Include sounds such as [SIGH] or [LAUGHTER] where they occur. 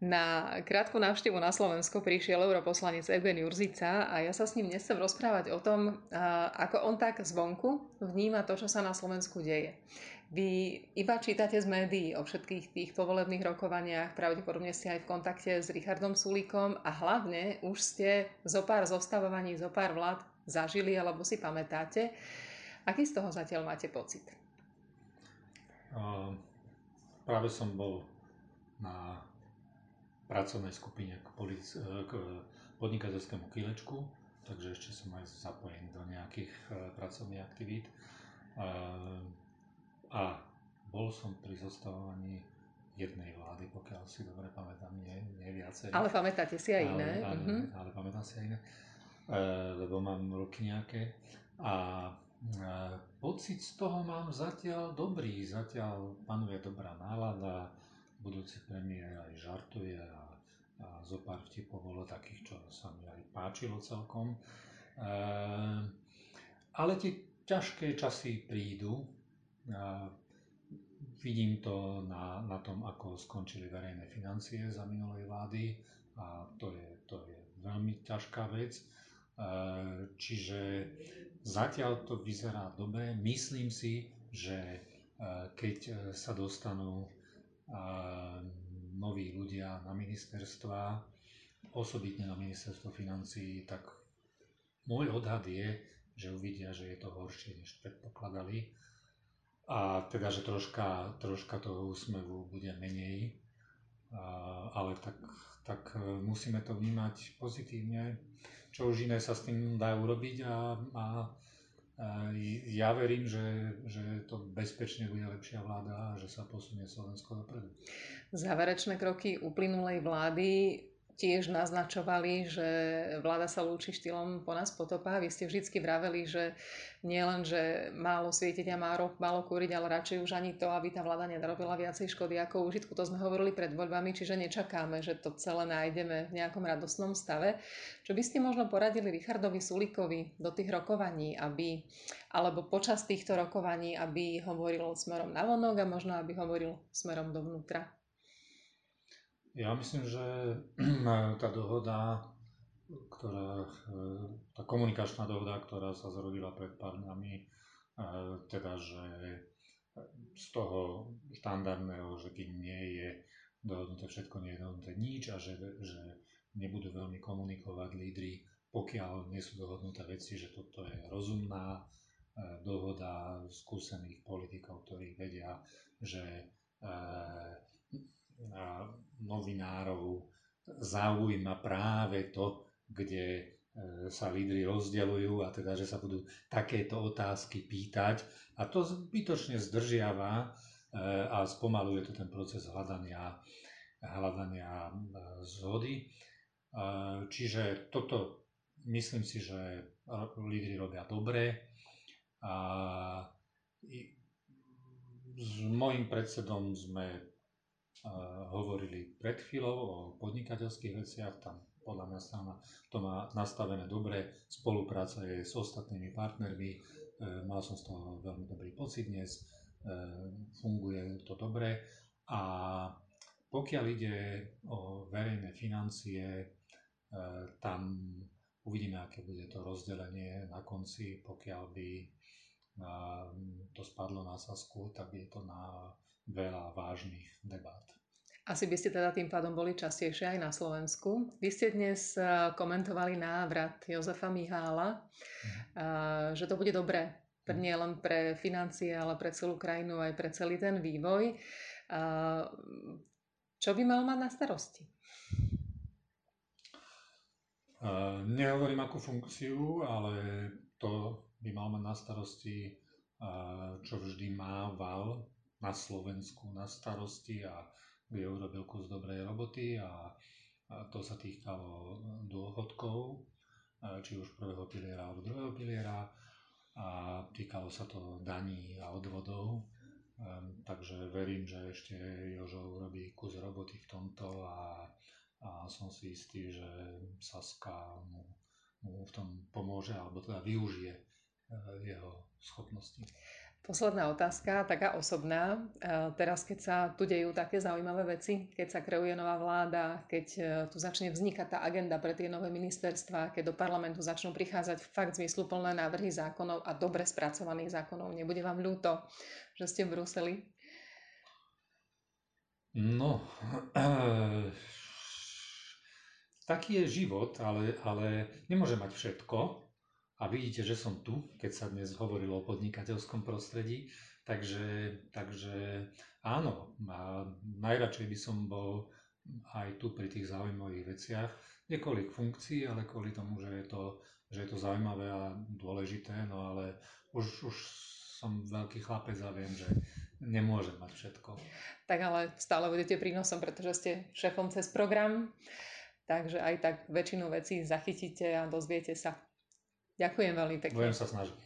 Na krátku návštevu na Slovensko prišiel europoslanec Eugen Jurzica a ja sa s ním dnes chcem rozprávať o tom, ako on tak zvonku vníma to, čo sa na Slovensku deje. Vy iba čítate z médií o všetkých tých povolebných rokovaniach, pravdepodobne ste aj v kontakte s Richardom Sulíkom a hlavne už ste zo pár zostavovaní, zo pár vlád zažili alebo si pamätáte. Aký z toho zatiaľ máte pocit? Uh, práve som bol na pracovnej skupine k, polic- k podnikateľskému kilečku, takže ešte som aj zapojený do nejakých e, pracovných aktivít. E, a bol som pri zostavovaní jednej vlády, pokiaľ si dobre pamätám, nie, nie viacej. Ale pamätáte si aj iné. Ale, ale, mm-hmm. ale pamätám si aj iné, e, lebo mám roky nejaké. A pocit z toho mám zatiaľ dobrý, zatiaľ panuje dobrá nálada, budúci premiér aj žartuje a, a zo pár vtipov bolo takých, čo sa mi aj páčilo celkom. E, ale tie ťažké časy prídu. E, vidím to na, na tom, ako skončili verejné financie za minulej vlády a to je, to je veľmi ťažká vec. E, čiže zatiaľ to vyzerá dobre. Myslím si, že e, keď sa dostanú ľudia na ministerstva, osobitne na ministerstvo financií, tak môj odhad je, že uvidia, že je to horšie, než predpokladali. A teda, že troška, troška toho úsmevu bude menej, ale tak, tak e, musíme to vnímať pozitívne. Čo už iné sa s tým dá urobiť a, a ja verím, že, že to bezpečne bude lepšia vláda a že sa posunie Slovensko dopredu. Záverečné kroky uplynulej vlády tiež naznačovali, že vláda sa lúči štýlom po nás potopa. Vy ste vždy vraveli, že nie len, že málo svietiť a málo, málo kúriť, ale radšej už ani to, aby tá vláda nerobila viacej škody ako užitku. To sme hovorili pred voľbami, čiže nečakáme, že to celé nájdeme v nejakom radostnom stave. Čo by ste možno poradili Richardovi Sulíkovi do tých rokovaní, aby, alebo počas týchto rokovaní, aby hovoril smerom na vonok a možno aby hovoril smerom dovnútra? Ja myslím, že [CLEARS THROAT] tá dohoda, ktorá, tá komunikačná dohoda, ktorá sa zrodila pred pár dňami, teda, že z toho štandardného, že kým nie je dohodnuté všetko, nie je dohodnuté nič a že, že nebudú veľmi komunikovať lídry, pokiaľ nie sú dohodnuté veci, že toto je rozumná e, dohoda skúsených politikov, ktorí vedia, že e, novinárov zaujíma práve to, kde e, sa lídry rozdeľujú a teda, že sa budú takéto otázky pýtať a to zbytočne zdržiava e, a spomaluje to ten proces hľadania, hľadania e, zhody. Čiže toto myslím si, že lídry robia dobre a s môjim predsedom sme hovorili pred chvíľou o podnikateľských veciach, tam podľa mňa strana to má nastavené dobre, spolupráca je s ostatnými partnermi, e, mal som z toho veľmi dobrý pocit dnes, e, funguje to dobre. A pokiaľ ide o verejné financie, e, tam uvidíme, aké bude to rozdelenie na konci, pokiaľ by to spadlo na Sasku, tak je to na veľa vážnych debát. Asi by ste teda tým pádom boli častejšie aj na Slovensku. Vy ste dnes eh, komentovali návrat Jozefa Mihála, mm. že to bude dobré mhm. nie len pre financie, ale pre celú krajinu, aj pre celý ten vývoj. Čo by mal mať na starosti? Nehovorím akú funkciu, ale to by mal mať na starosti, čo vždy mával na Slovensku na starosti a kde urobil kus dobrej roboty a, to sa týkalo dôchodkov, či už prvého piliera alebo druhého piliera a týkalo sa to daní a odvodov. Takže verím, že ešte Jožo urobí kus roboty v tomto a, a som si istý, že Saska mu, mu v tom pomôže alebo teda využije jeho schopnosti. Posledná otázka, taká osobná. Teraz, keď sa tu dejú také zaujímavé veci, keď sa kreuje nová vláda, keď e, tu začne vznikať tá agenda pre tie nové ministerstva, keď do parlamentu začnú prichádzať fakt zmysluplné návrhy zákonov a dobre spracovaných zákonov, nebude vám ľúto, že ste v Bruseli? No, [CLEARS THROAT] taký je život, ale, ale nemôže mať všetko a vidíte, že som tu, keď sa dnes hovorilo o podnikateľskom prostredí. Takže, takže áno, a najradšej by som bol aj tu pri tých zaujímavých veciach. Nie kvôli funkcii, ale kvôli tomu, že je to, že je to zaujímavé a dôležité. No ale už, už som veľký chlapec a viem, že nemôžem mať všetko. Tak ale stále budete prínosom, pretože ste šéfom cez program, takže aj tak väčšinu vecí zachytíte a dozviete sa. Ďakujem veľmi pekne. Budem sa snažiť.